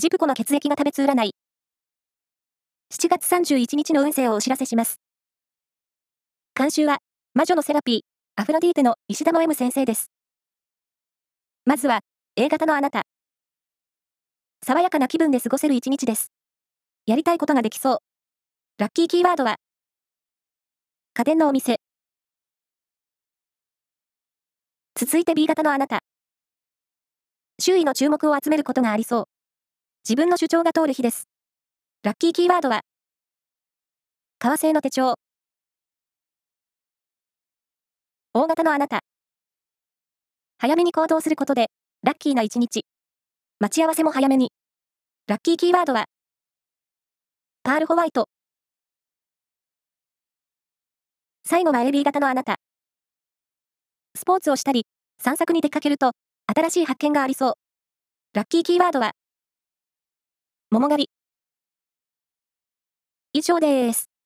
ジプコの血液が食べつ占い。7月31日の運勢をお知らせします。監修は、魔女のセラピー、アフロディーテの石田の M 先生です。まずは、A 型のあなた。爽やかな気分で過ごせる一日です。やりたいことができそう。ラッキーキーワードは、家電のお店。続いて B 型のあなた。周囲の注目を集めることがありそう。自分の主張が通る日です。ラッキーキーワードは、革製の手帳。大型のあなた。早めに行動することで、ラッキーな一日。待ち合わせも早めに。ラッキーキーワードは、パールホワイト。最後は AB 型のあなた。スポーツをしたり、散策に出かけると、新しい発見がありそう。ラッキーキーワードは、桃狩り。以上です。